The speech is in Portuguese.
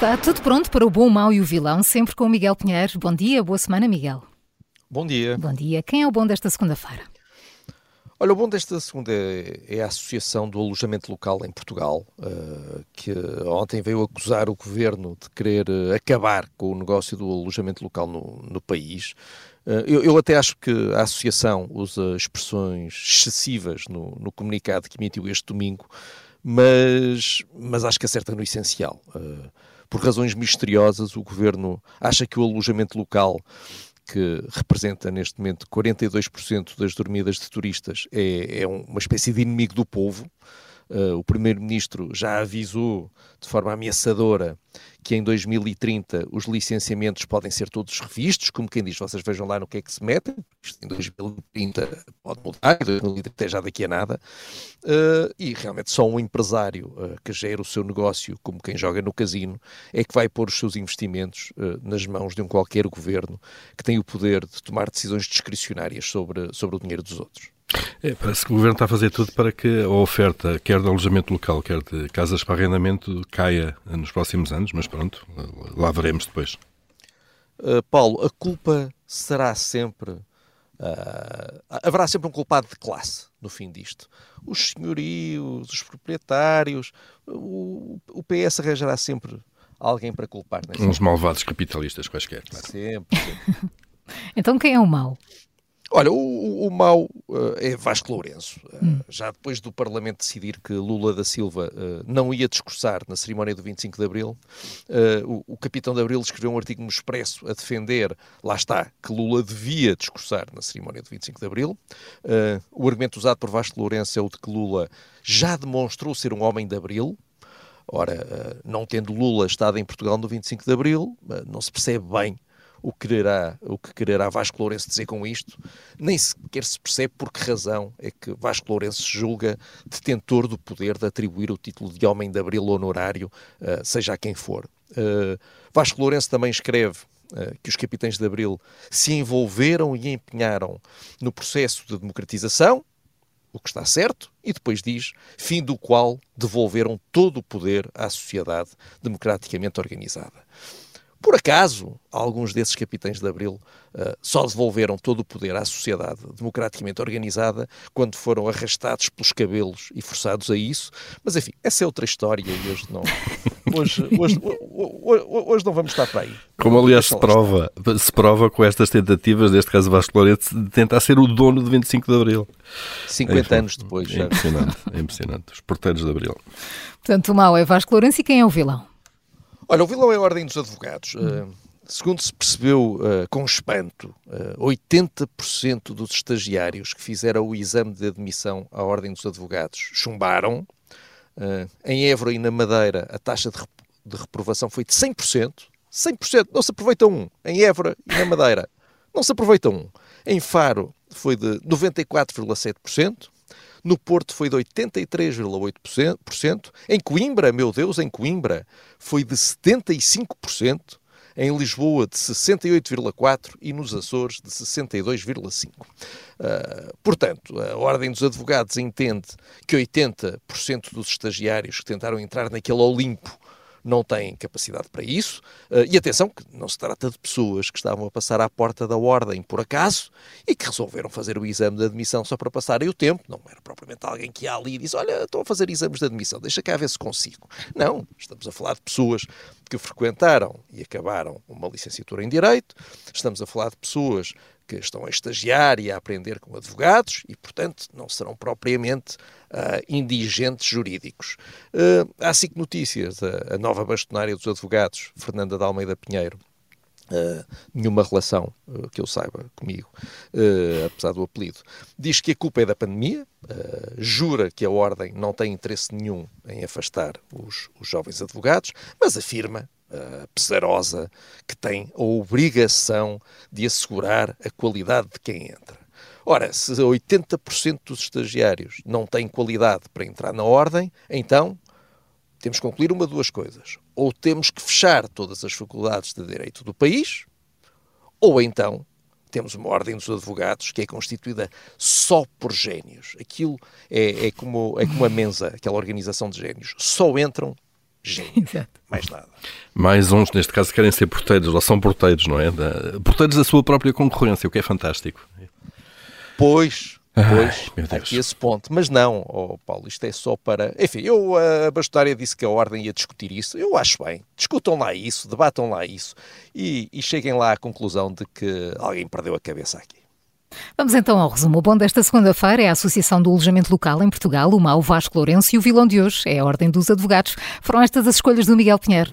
Está tudo pronto para o bom, o mau e o vilão, sempre com o Miguel Pinheiro. Bom dia, boa semana, Miguel. Bom dia. Bom dia. Quem é o bom desta segunda-feira? Olha, o bom desta segunda é, é, a Associação do Alojamento Local em Portugal, uh, que ontem veio acusar o governo de querer uh, acabar com o negócio do alojamento local no, no país. Uh, eu, eu, até acho que a Associação usa expressões excessivas no, no comunicado que emitiu este domingo, mas, mas acho que acerta no essencial. Por razões misteriosas, o governo acha que o alojamento local que representa neste momento 42% das dormidas de turistas, é, é, uma espécie de inimigo do povo. Uh, o Primeiro-Ministro já avisou de forma ameaçadora que em 2030 os licenciamentos podem ser todos revistos, como quem diz, vocês vejam lá no que é que se metem, isto em 2030 pode mudar, em 2030 já daqui a nada, uh, e realmente só um empresário uh, que gera o seu negócio, como quem joga no casino, é que vai pôr os seus investimentos uh, nas mãos de um qualquer governo que tem o poder de tomar decisões discricionárias sobre, sobre o dinheiro dos outros. É, parece que o Governo está a fazer tudo para que a oferta, quer de alojamento local, quer de casas para arrendamento, caia nos próximos anos, mas pronto, lá veremos depois. Uh, Paulo, a culpa será sempre. Uh, haverá sempre um culpado de classe no fim disto. Os senhorios, os proprietários, o, o PS arranjará sempre alguém para culpar. Uns malvados capitalistas quaisquer. Claro. Sempre, sempre. então quem é o mau? Olha, o, o mau uh, é Vasco Lourenço. Uh, hum. Já depois do Parlamento decidir que Lula da Silva uh, não ia discursar na cerimónia do 25 de Abril, o, o, capitão de Abril escreveu um artigo no Expresso a defender, lá está, que Lula devia discursar na cerimónia do 25 de Abril. o argumento usado por Vasco Lourenço é o de que Lula já demonstrou ser um homem de Abril, Ora, não tendo Lula estado em Portugal no 25 de Abril, não se percebe bem o que quererá, o que quererá Vasco Lourenço dizer com isto, nem sequer se percebe por que razão é que Vasco Lourenço julga detentor do poder de atribuir o título de Homem de Abril honorário, uh, seja a quem for. Uh, Vasco Lourenço também escreve uh, que os capitães de Abril se envolveram e empenharam no processo de democratização, o que está certo, e depois diz, fim do qual devolveram todo o poder à sociedade democraticamente organizada. Por acaso, alguns desses capitães de Abril uh, só devolveram todo o poder à sociedade democraticamente organizada quando foram arrastados pelos cabelos e forçados a isso. Mas enfim, essa é outra história e hoje não. Hoje, hoje, hoje, hoje não vamos estar para aí. Como aliás se prova, se prova com estas tentativas, neste caso Vasco Lourenço, de tentar ser o dono de 25 de Abril. 50 anos depois. É impressionante, é impressionante. Os porteiros de Abril. Portanto, o mau é Vasco Lourenço e quem é o vilão? Olha, o vilão é a Ordem dos Advogados. Uh, segundo se percebeu uh, com espanto, uh, eh, 80% dos estagiários que fizeram o exame de admissão à Ordem dos Advogados chumbaram. em Évora e na Madeira, a taxa de, rep de reprovação foi de 100%. 100%, não se aproveita um. Em Évora e na Madeira, não se aproveita um. Em Faro foi de 94,7%. No Porto foi de 83,8%. Em Coimbra, meu Deus, em Coimbra foi de 75%. Em Lisboa, de 68,4% e nos Açores, de 62,5%. Uh, ah, portanto, a Ordem dos Advogados entende que 80% dos estagiários que tentaram entrar naquele Olimpo não têm capacidade para isso. Uh, e atenção, que não se trata de pessoas que estavam a passar à porta da ordem por acaso e que resolveram fazer o exame de admissão só para passarem o tempo. Não era propriamente alguém que ia ali e diz: Olha, estou a fazer exames de admissão, deixa cá ver se consigo. Não, estamos a falar de pessoas que frequentaram e acabaram uma licenciatura em Direito, estamos a falar de pessoas que estão a estagiar e a aprender com advogados e, portanto, não serão propriamente uh, indigentes jurídicos. Uh, há cinco notícias. A, a nova bastonária dos advogados, Fernanda de Almeida Pinheiro, Uh, nenhuma relação uh, que eu saiba comigo, uh, apesar do apelido. Diz que a culpa é da pandemia, jura que a Ordem não tem interesse nenhum em afastar os, os jovens advogados, mas afirma, pesarosa, que tem a obrigação de assegurar a qualidade de quem entra. Ora, se 80% dos estagiários não têm qualidade para entrar na Ordem, então temos que concluir uma de duas coisas. Ou temos que fechar todas as faculdades de direito do país, ou então temos uma ordem dos advogados que é constituída só por gênios. Aquilo é, é, como, é como a Mensa, aquela organização de gênios. Só entram gênios. Mais nada. Mais uns, neste caso, querem ser porteiros, ou são porteiros, não é? Da, porteiros da sua própria concorrência, o que é fantástico. Pois, Pois, aqui esse ponto. Mas não, oh, Paulo, isto é só para. Enfim, eu, a bastonária disse que a Ordem ia discutir isso. Eu acho bem. Discutam lá isso, debatam lá isso e, e cheguem lá à conclusão de que alguém perdeu a cabeça aqui. Vamos então ao resumo. O bom desta segunda-feira é a Associação do Alojamento Local em Portugal, o MAU Vasco Lourenço e o vilão de hoje é a Ordem dos Advogados. Foram estas as escolhas do Miguel Pinheiro.